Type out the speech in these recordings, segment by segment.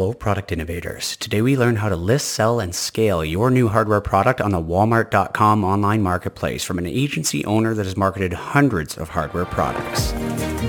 Hello, product innovators. Today we learn how to list, sell, and scale your new hardware product on the walmart.com online marketplace from an agency owner that has marketed hundreds of hardware products.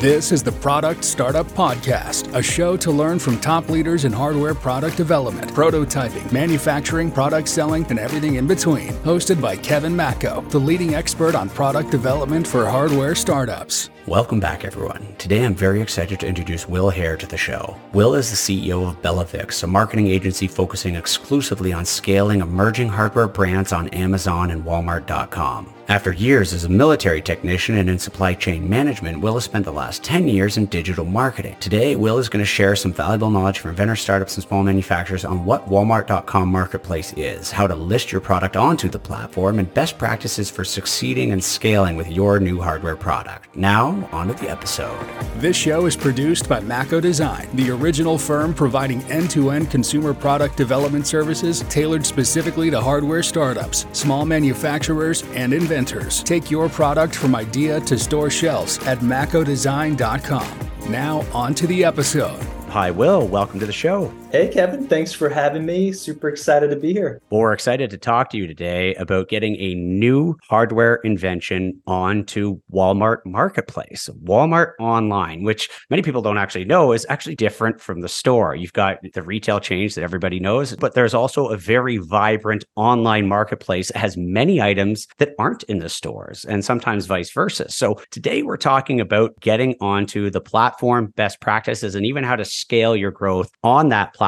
This is the Product Startup Podcast, a show to learn from top leaders in hardware product development, prototyping, manufacturing, product selling, and everything in between. Hosted by Kevin Mako, the leading expert on product development for hardware startups. Welcome back, everyone. Today I'm very excited to introduce Will Haire to the show. Will is the CEO of Bellavix, a marketing agency focusing exclusively on scaling emerging hardware brands on Amazon and Walmart.com. After years as a military technician and in supply chain management, Will has spent the last 10 years in digital marketing. Today, Will is going to share some valuable knowledge from inventor startups and small manufacturers on what Walmart.com marketplace is, how to list your product onto the platform, and best practices for succeeding and scaling with your new hardware product. Now, on to the episode. This show is produced by Mako Design, the original firm providing end-to-end consumer product development services tailored specifically to hardware startups, small manufacturers, and inventors inventors. Take your product from idea to store shelves at makodesign.com. Now, on to the episode. Hi, Will. Welcome to the show. Hey, Kevin. Thanks for having me. Super excited to be here. Well, we're excited to talk to you today about getting a new hardware invention onto Walmart Marketplace, Walmart Online, which many people don't actually know is actually different from the store. You've got the retail chains that everybody knows, but there's also a very vibrant online marketplace that has many items that aren't in the stores and sometimes vice versa. So today we're talking about getting onto the platform, best practices, and even how to scale your growth on that platform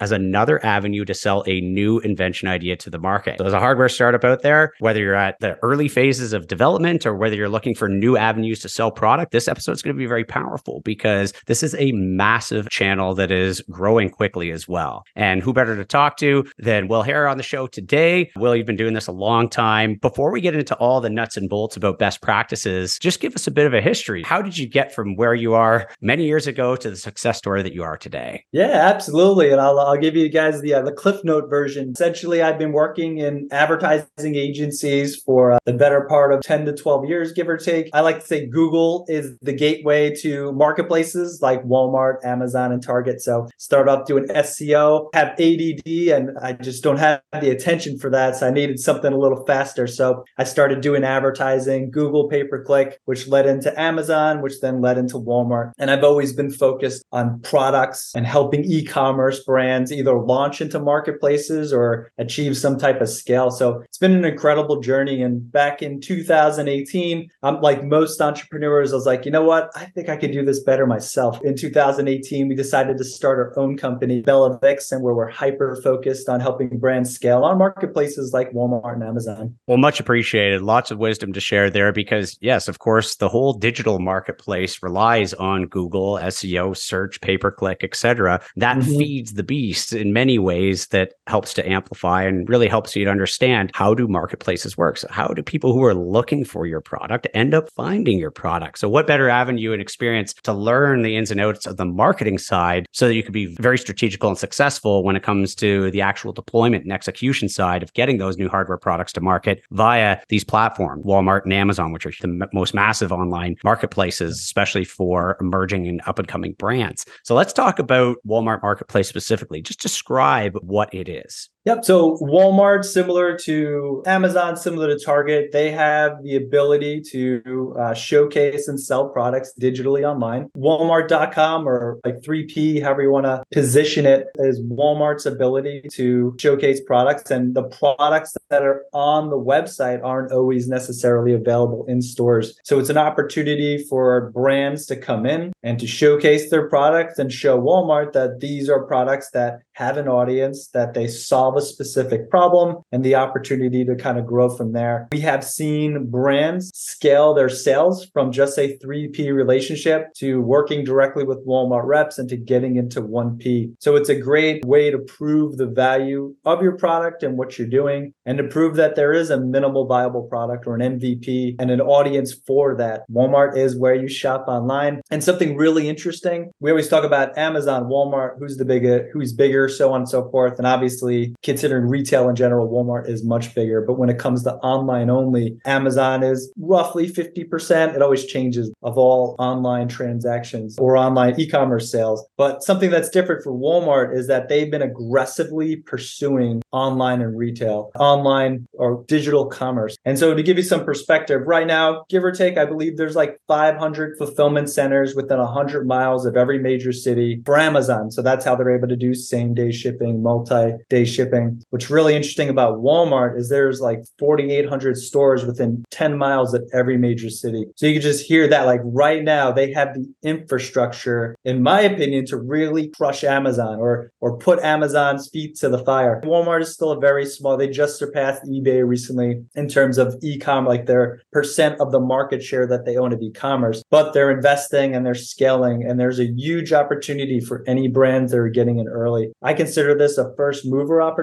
as another avenue to sell a new invention idea to the market. So, as a hardware startup out there, whether you're at the early phases of development or whether you're looking for new avenues to sell product, this episode is going to be very powerful because this is a massive channel that is growing quickly as well. And who better to talk to than Will Haire on the show today? Will, you've been doing this a long time. Before we get into all the nuts and bolts about best practices, just give us a bit of a history. How did you get from where you are many years ago to the success story that you are today? Yeah, absolutely absolutely, and I'll I'll give you guys the uh, the Cliff Note version. Essentially, I've been working in advertising agencies for uh, the better part of ten to twelve years, give or take. I like to say Google is the gateway to marketplaces like Walmart, Amazon, and Target. So start off doing SEO, have ADD, and I just don't have the attention for that. So I needed something a little faster. So I started doing advertising, Google pay per click, which led into Amazon, which then led into Walmart. And I've always been focused on products and helping e-commerce e-commerce brands either launch into marketplaces or achieve some type of scale. So it's been an incredible journey. And back in 2018, I'm like most entrepreneurs, I was like, you know what? I think I could do this better myself. In 2018, we decided to start our own company, Bellavix, and where we're hyper focused on helping brands scale on marketplaces like Walmart and Amazon. Well, much appreciated. Lots of wisdom to share there because, yes, of course, the whole digital marketplace relies on Google, SEO, search, pay per click, etc. That mm-hmm. feeds feeds the beast in many ways that helps to amplify and really helps you to understand how do marketplaces work. So how do people who are looking for your product end up finding your product? So what better avenue and experience to learn the ins and outs of the marketing side so that you can be very strategical and successful when it comes to the actual deployment and execution side of getting those new hardware products to market via these platforms, Walmart and Amazon, which are the most massive online marketplaces, especially for emerging and up and coming brands. So let's talk about Walmart Marketplace specifically. Just describe what it is. Yep. So Walmart, similar to Amazon, similar to Target, they have the ability to uh, showcase and sell products digitally online. Walmart.com or like 3P, however you want to position it, is Walmart's ability to showcase products. And the products that are on the website aren't always necessarily available in stores. So it's an opportunity for brands to come in and to showcase their products and show Walmart that these are products that have an audience, that they solve solve a specific problem and the opportunity to kind of grow from there. We have seen brands scale their sales from just a 3P relationship to working directly with Walmart reps and to getting into 1P. So it's a great way to prove the value of your product and what you're doing and to prove that there is a minimal viable product or an MVP and an audience for that. Walmart is where you shop online. And something really interesting, we always talk about Amazon, Walmart, who's the bigger, who's bigger, so on and so forth. And obviously considering retail in general, Walmart is much bigger. But when it comes to online only, Amazon is roughly 50%. It always changes of all online transactions or online e commerce sales. But something that's different for Walmart is that they've been aggressively pursuing online and retail, online or digital commerce. And so to give you some perspective, right now, give or take, I believe there's like 500 fulfillment centers within 100 miles of every major city for Amazon. So that's how they're able to do same day shipping, multi day shipping. What's really interesting about Walmart is there's like 4,800 stores within 10 miles of every major city. So you can just hear that like right now they have the infrastructure, in my opinion, to really crush Amazon or or put Amazon's feet to the fire. Walmart is still a very small, they just surpassed eBay recently in terms of e-com, like their percent of the market share that they own of e-commerce, but they're investing and they're scaling and there's a huge opportunity for any brands that are getting in early. I consider this a first mover opportunity.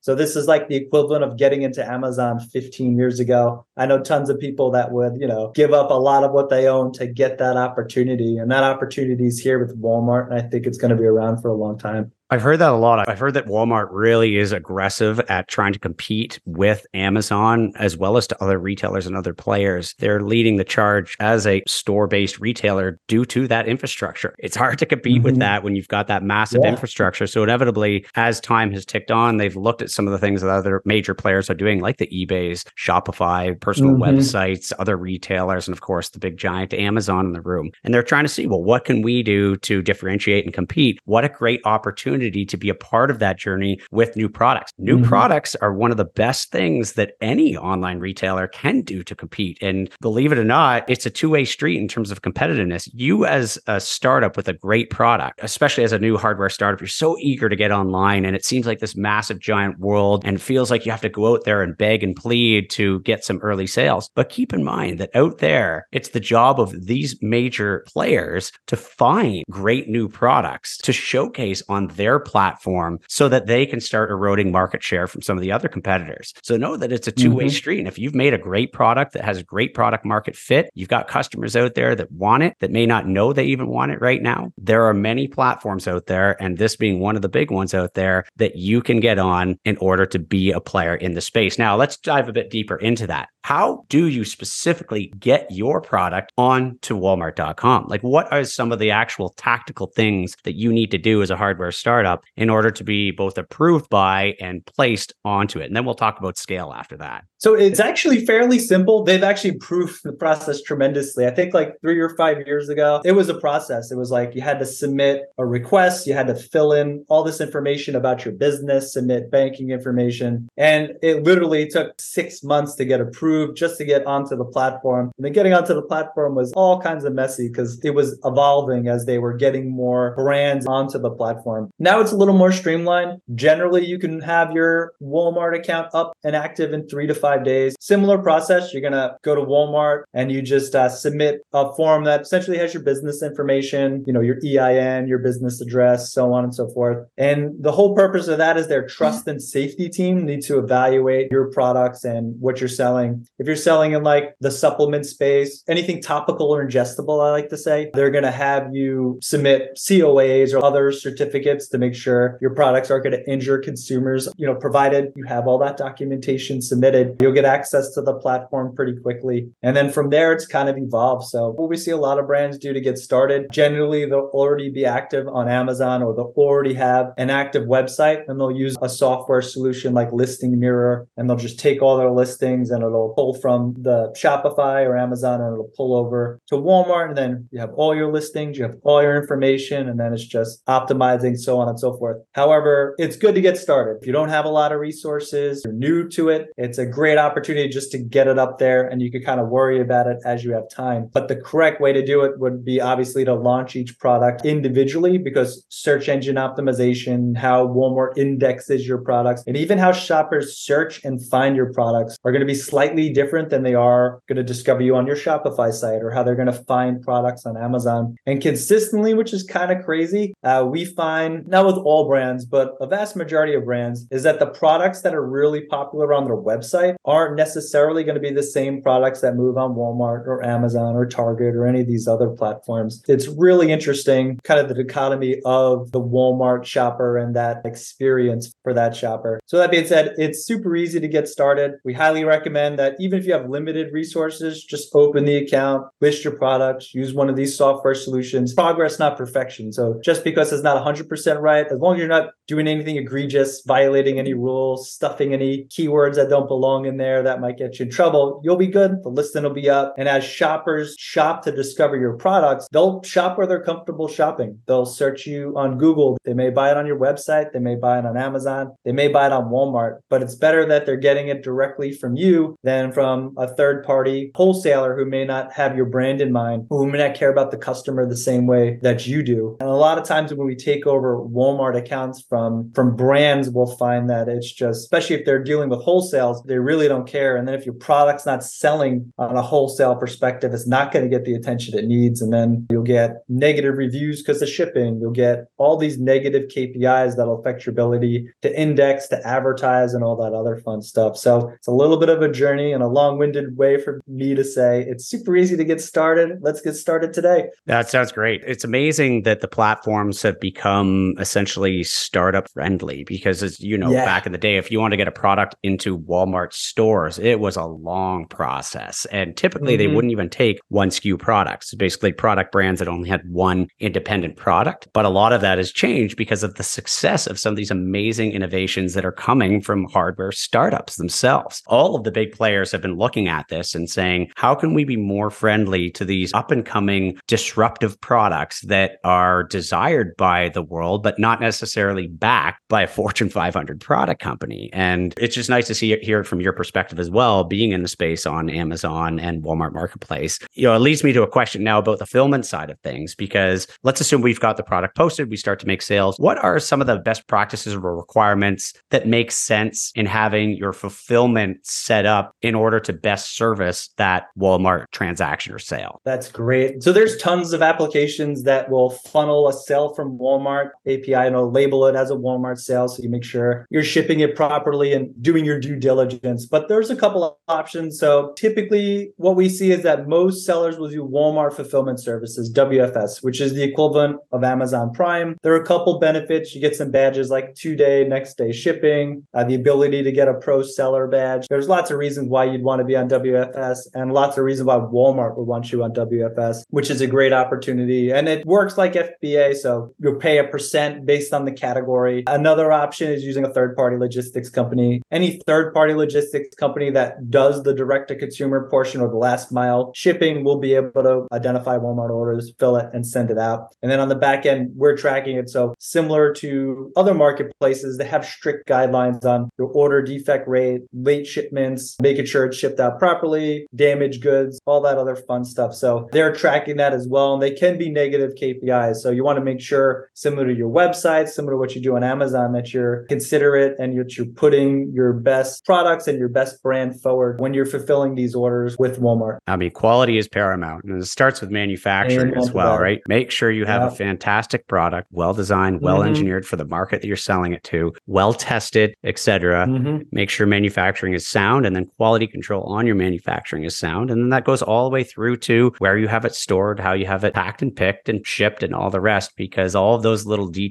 So this is like the equivalent of getting into Amazon 15 years ago. I know tons of people that would, you know, give up a lot of what they own to get that opportunity. And that opportunity is here with Walmart. And I think it's going to be around for a long time. I've heard that a lot. I've heard that Walmart really is aggressive at trying to compete with Amazon as well as to other retailers and other players. They're leading the charge as a store based retailer due to that infrastructure. It's hard to compete mm-hmm. with that when you've got that massive yeah. infrastructure. So, inevitably, as time has ticked on, they've looked at some of the things that other major players are doing, like the eBays, Shopify, personal mm-hmm. websites, other retailers, and of course, the big giant Amazon in the room. And they're trying to see, well, what can we do to differentiate and compete? What a great opportunity opportunity to be a part of that journey with new products. New mm-hmm. products are one of the best things that any online retailer can do to compete. And believe it or not, it's a two way street in terms of competitiveness. You, as a startup with a great product, especially as a new hardware startup, you're so eager to get online. And it seems like this massive, giant world and feels like you have to go out there and beg and plead to get some early sales. But keep in mind that out there, it's the job of these major players to find great new products to showcase on their their platform so that they can start eroding market share from some of the other competitors. So know that it's a two way mm-hmm. street. And if you've made a great product that has a great product market fit, you've got customers out there that want it, that may not know they even want it right now. There are many platforms out there, and this being one of the big ones out there that you can get on in order to be a player in the space. Now, let's dive a bit deeper into that. How do you specifically get your product onto walmart.com? Like, what are some of the actual tactical things that you need to do as a hardware startup? Startup in order to be both approved by and placed onto it. And then we'll talk about scale after that. So it's actually fairly simple. They've actually improved the process tremendously. I think like three or five years ago, it was a process. It was like you had to submit a request, you had to fill in all this information about your business, submit banking information. And it literally took six months to get approved just to get onto the platform. And then getting onto the platform was all kinds of messy because it was evolving as they were getting more brands onto the platform. Now it's a little more streamlined. Generally, you can have your Walmart account up and active in three to five days. Similar process. You're going to go to Walmart and you just uh, submit a form that essentially has your business information, you know, your EIN, your business address, so on and so forth. And the whole purpose of that is their trust and safety team need to evaluate your products and what you're selling. If you're selling in like the supplement space, anything topical or ingestible, I like to say, they're going to have you submit COAs or other certificates to make sure your products aren't going to injure consumers. You know, provided you have all that documentation submitted, you'll get access to the platform pretty quickly. And then from there, it's kind of evolved. So what we see a lot of brands do to get started, generally they'll already be active on Amazon or they'll already have an active website and they'll use a software solution like Listing Mirror and they'll just take all their listings and it'll pull from the Shopify or Amazon and it'll pull over to Walmart. And then you have all your listings, you have all your information, and then it's just optimizing so on and so forth. However, it's good to get started. If you don't have a lot of resources, you're new to it, it's a great opportunity just to get it up there and you can kind of worry about it as you have time. But the correct way to do it would be obviously to launch each product individually because search engine optimization, how Walmart indexes your products, and even how shoppers search and find your products are going to be slightly different than they are going to discover you on your Shopify site or how they're going to find products on Amazon. And consistently, which is kind of crazy, uh, we find not with all brands, but a vast majority of brands, is that the products that are really popular on their website aren't necessarily going to be the same products that move on Walmart or Amazon or Target or any of these other platforms. It's really interesting, kind of the dichotomy of the Walmart shopper and that experience for that shopper. So, that being said, it's super easy to get started. We highly recommend that even if you have limited resources, just open the account, list your products, use one of these software solutions. Progress, not perfection. So, just because it's not 100% right, as long as you're not doing anything egregious, violating any rules, stuffing any keywords that don't belong in there that might get you in trouble, you'll be good. The listing will be up. And as shoppers shop to discover your products, they'll shop where they're comfortable shopping. They'll search you on Google. They may buy it on your website. They may buy it on Amazon. They may buy it on Walmart, but it's better that they're getting it directly from you than from a third party wholesaler who may not have your brand in mind, who may not care about the customer the same way that you do. And a lot of times when we take over Walmart accounts from, from brands, we'll find that it's just, especially if they're dealing with wholesales, they really don't care. And then if your product's not selling on a wholesale perspective, it's not going to get the attention it needs. And then you'll get negative reviews because of shipping. You'll get all these negative KPIs that'll affect your ability to index, to advertise, and all that other fun stuff. So it's a little bit of a journey and a long winded way for me to say it's super easy to get started. Let's get started today. That sounds great. It's amazing that the platforms have become essentially startup friendly because, as you know, yeah. back in the day, if you want to get a product into Walmart stores, it was a long process. And typically, mm-hmm. they wouldn't even take one SKU products, basically product brands that only had one independent product. But a lot of that has changed because of the success of some of these amazing innovations that are coming from hardware startups themselves. All of the big players have been looking at this and saying, how can we be more friendly to these up and coming disruptive products that are desired by the world, but not necessarily backed by a Fortune 500 product company? And it's just nice to see hear it from your perspective as well, being in the space on Amazon and Walmart Marketplace. You know, it leads me to a question now about the fulfillment side of things, because let's assume we've got the product posted, we start to make sales. What are some of the best practices or requirements that make sense in having your fulfillment set up in order to best service that Walmart transaction or sale? That's great. So there's tons of applications that will funnel a sale from Walmart API and will label it as a Walmart sale. So you make sure you're shipping it properly and doing your due diligence. But there's a couple of options. So typically what we see is that most sellers will do Walmart fulfillment services, WFS, which is the equivalent of Amazon Prime. There are a couple benefits. You get some badges like two day, next day shipping, uh, the ability to get a pro seller badge. There's lots of reasons why you'd want to be on WFS and lots of reasons why Walmart would want you on WFS, which is a great opportunity. And it works like FBA. So you'll pay a percent based on the category. Another option is using a third party logistics company. Any third party logistics company that does the direct to consumer portion or the last mile shipping will be able to identify Walmart orders, fill it, and send it out. And then on the back end, we're tracking it. So similar to other marketplaces, they have strict guidelines on your order defect rate, late shipments, making sure it's shipped out properly, damaged goods, all that other fun stuff. So they're tracking that as well. And they can be negative KPIs. So you want to make sure, similar to your website, similar to what you do on Amazon, that you're considerate and you're, you're putting your best products and your best brand forward when you're fulfilling these orders with Walmart. I mean, quality is paramount. And it starts with manufacturing as well, right? Make sure you have yeah. a fantastic product, well designed, well mm-hmm. engineered for the market that you're selling it to, well tested, etc. Mm-hmm. Make sure manufacturing is sound and then quality control on your manufacturing is sound. And then that goes all the way through to where you have it stored, how you have it packed and picked and shipped and all the rest, because all of those little details,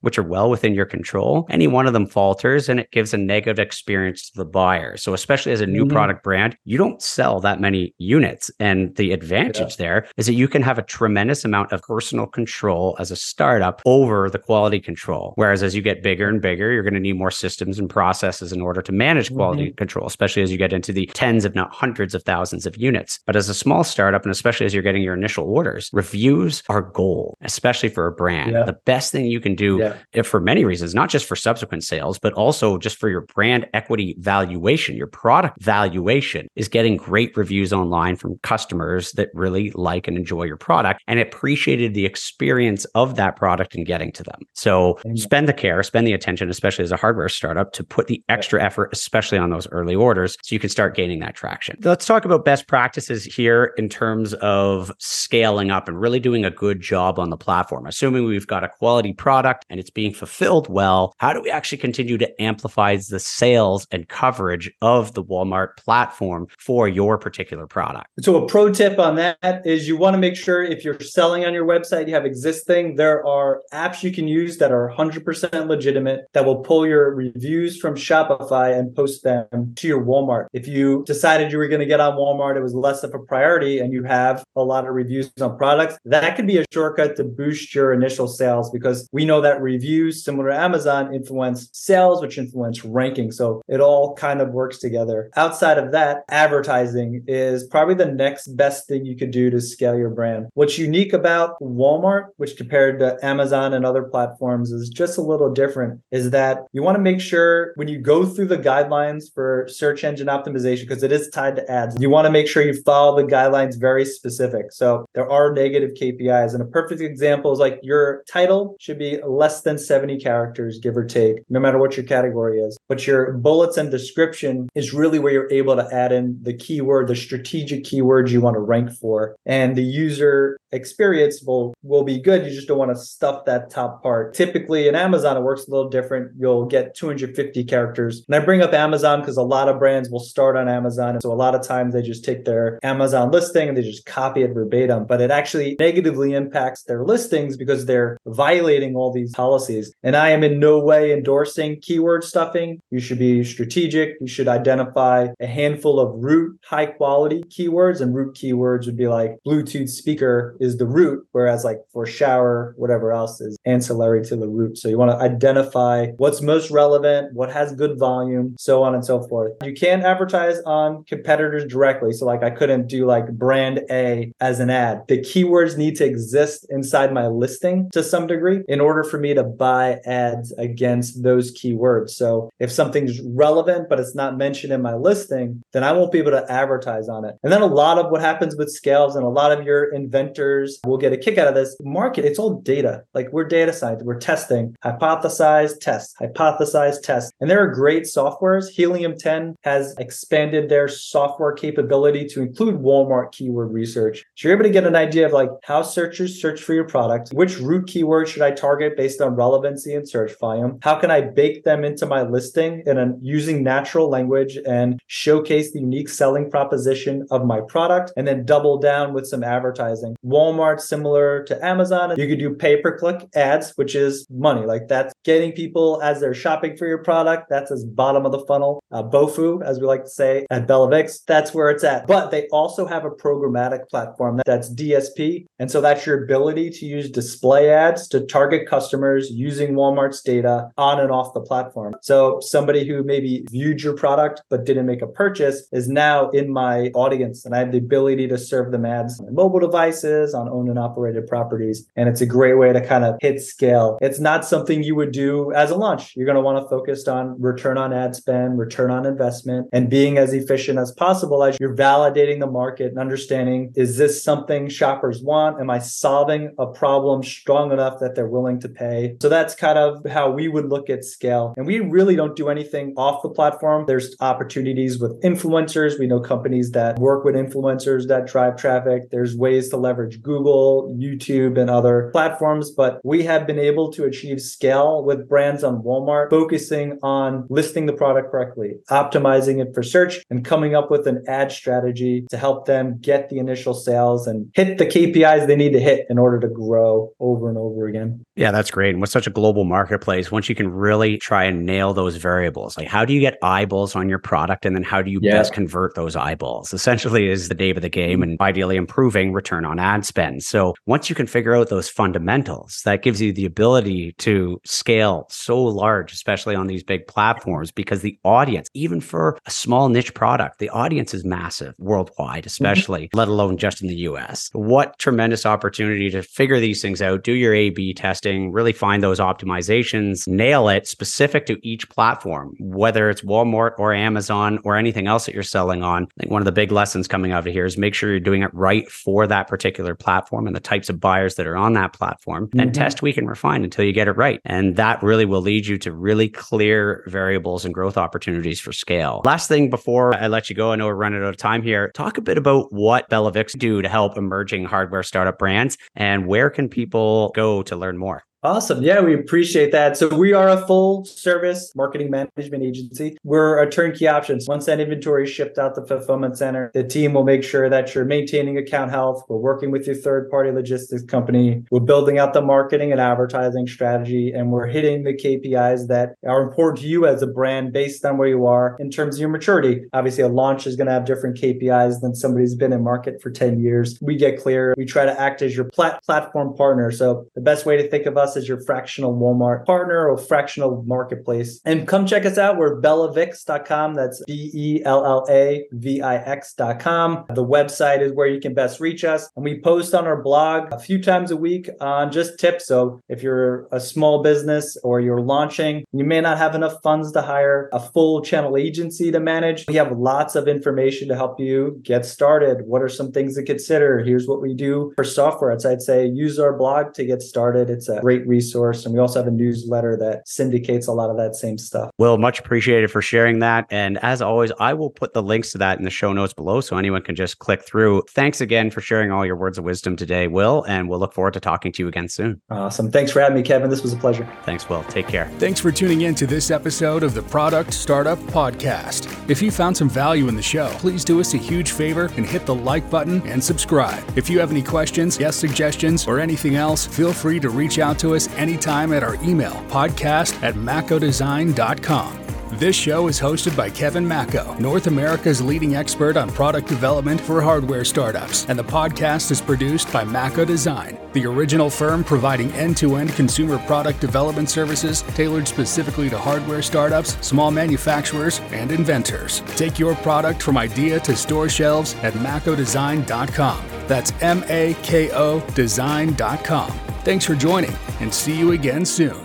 which are well within your control, any one of them falters and it gives a negative experience to the buyer. So, especially as a new mm-hmm. product brand, you don't sell that many units. And the advantage yeah. there is that you can have a tremendous amount of personal control as a startup over the quality control. Whereas as you get bigger and bigger, you're going to need more systems and processes in order to manage quality mm-hmm. control, especially as you get into the tens, if not hundreds of thousands of units. But as a small startup, and especially as you're getting your initial orders, reviews are gold, especially for a brand. Yeah. The best thing you can do yeah. if for many reasons, not just for subsequent sales, but also just for your brand equity valuation, your product valuation is getting great reviews online from customers that really like and enjoy your product and appreciated the experience of that product and getting to them. So spend the care, spend the attention, especially as a hardware startup, to put the extra effort, especially on those early orders, so you can start gaining that traction. Let's talk about best practices here in terms of scaling up and really doing a good job on the platform. Assuming we've got a quality product and it's being fulfilled well, how do we actually continue to amplify the sales and coverage of the Walmart platform for your particular product? So, a pro tip on that is you want to make sure if you're selling on your website, you have existing, there are apps you can use that are 100% legitimate that will pull your reviews from Shopify and post them to your Walmart. If you decided you were going to get on Walmart, it was less of a priority, and you have a lot of reviews on products, that could be a shortcut to boost your initial sales because we know that reviews, similar to Amazon, influence sales, which influence ranking. So it all kind of works together. Outside of that, advertising is probably the next best thing you could do to scale your brand. What's unique about Walmart, which compared to Amazon and other platforms is just a little different, is that you want to make sure when you go through the guidelines for search engine optimization, because it is tied to ads, you want to make sure you follow the guidelines very specific. So there are negative KPIs. And a perfect example is like your title should be less than 70 characters, give or take, no matter what your category is. But your bullets and description is really where you're able to add in the keyword, the strategic keywords you want to rank for. And the user experience will will be good. You just don't want to stuff that top part. Typically in Amazon, it works a little different. You'll get 250 characters. And I bring up Amazon because a lot of brands will start on Amazon. And so a lot of times they just take their Amazon listing and they just copy it verbatim. But it actually negatively impacts their listings because they're violating all these policies. And I am in no way endorsing keyword stuffing. You should be strategic. You should identify a handful of root high quality keywords. And root keywords would be like Bluetooth speaker is the root, whereas like for shower, whatever else is ancillary to the root. So you want to identify what's most relevant, what has good volume, so on and so forth. You can advertise on competitors directly. So like I couldn't do like brand A as an ad. The keywords need to exist inside my listing to some degree in order for me to buy ads against those keywords. So if something's relevant but it's not mentioned in my listing, then I won't be able to advertise on it. And then a lot of what happens with scales and a lot of your inventors will get a kick out of this market. It's all data. Like we're data scientists, we're testing, hypothesize, test, hypothesize, test. And there are great softwares. Helium 10 has expanded their software capability to include Walmart keyword research. So you're able to get an idea of like how searchers search for your product, which root keyword should I target based on relevancy and search volume? How can I bake them into my listing and using natural language and showcase the unique selling proposition of my product and then double down with some advertising. Walmart, similar to Amazon, you could do pay per click ads, which is money. Like that's getting people as they're shopping for your product. That's as bottom of the funnel. Uh, BOFU, as we like to say at Bellavix, that's where it's at. But they also have a programmatic platform that's DSP. And so that's your ability to use display ads to target customers using Walmart's data on and off the platform. So somebody who maybe viewed your product but didn't make a purchase is now in my audience. And I have the ability to serve them ads on mobile devices, on owned and operated properties. And it's a great way to kind of hit scale. It's not something you would do as a launch. You're going to want to focus on return on ad spend, return on investment, and being as efficient as possible as you're validating the market and understanding is this something shoppers want? Am I solving a problem strong enough that they're willing to pay? So that's kind of how we would look at scale. And we really don't do anything off the platform. There's opportunities with influencers. We know companies that work with influencers that drive traffic. There's ways to leverage Google, YouTube, and other platforms. But we have been able to achieve scale with brands on Walmart, focusing on listing the product correctly, optimizing it for search, and coming up with an ad strategy to help them get the initial sales and hit the KPIs they need to hit in order to grow over and over again. Yeah, that's great. And with such a global marketplace, once you can really try and nail those variables, like how do you get eyeballs on your product and then how do you Yeah. best convert those eyeballs? Essentially is the name of the game mm-hmm. and ideally improving return on ad spend. So once you can figure out those fundamentals, that gives you the ability to scale so large, especially on these big platforms, because the audience, even for a small niche product, the audience is massive worldwide, mm-hmm. especially, let alone just in the US. What tremendous opportunity to figure these things out, do your A B testing, really find those optimizations, nail it specific to each platform, whether it's Walmart or Amazon or anything else that you're selling on. I think one of the big lessons coming out of here is make sure you're doing it right for that particular platform and the types of buyers that are on that platform and Mhm. test, tweak, and refine until you get it right. And that really will lead you to really clear variables and growth opportunities for scale. Last thing before I let you go, I know we're running out of time here. Talk a bit about what Bellavix do to help emerging hardware startup brands and where can people go to learn more? Awesome. Yeah, we appreciate that. So we are a full service marketing management agency. We're a turnkey options. Once that inventory is shipped out the fulfillment center, the team will make sure that you're maintaining account health. We're working with your third party logistics company. We're building out the marketing and advertising strategy, and we're hitting the KPIs that are important to you as a brand based on where you are in terms of your maturity. Obviously, a launch is going to have different KPIs than somebody who's been in market for 10 years. We get clear. We try to act as your plat- platform partner. So the best way to think of us as your fractional Walmart partner or fractional marketplace. And come check us out. We're bellavix.com. That's B E L L A V I X.com. The website is where you can best reach us. And we post on our blog a few times a week on just tips. So if you're a small business or you're launching, you may not have enough funds to hire a full channel agency to manage. We have lots of information to help you get started. What are some things to consider? Here's what we do for software. So I'd say use our blog to get started. It's a great resource. And we also have a newsletter that syndicates a lot of that same stuff. Will, much appreciated for sharing that. And as always, I will put the links to that in the show notes below so anyone can just click through. Thanks again for sharing all your words of wisdom today, Will. And we'll look forward to talking to you again soon. Awesome. Thanks for having me, Kevin. This was a pleasure. Thanks, Will. Take care. Thanks for tuning in to this episode of the Product Startup Podcast. If you found some value in the show, please do us a huge favor and hit the like button and subscribe. If you have any questions, guest suggestions, or anything else, feel free to reach out to us anytime at our email, podcast at makodesign.com. This show is hosted by Kevin Mako, North America's leading expert on product development for hardware startups, and the podcast is produced by Mako Design, the original firm providing end to end consumer product development services tailored specifically to hardware startups, small manufacturers, and inventors. Take your product from idea to store shelves at makodesign.com. That's M A K O design.com. Thanks for joining, and see you again soon.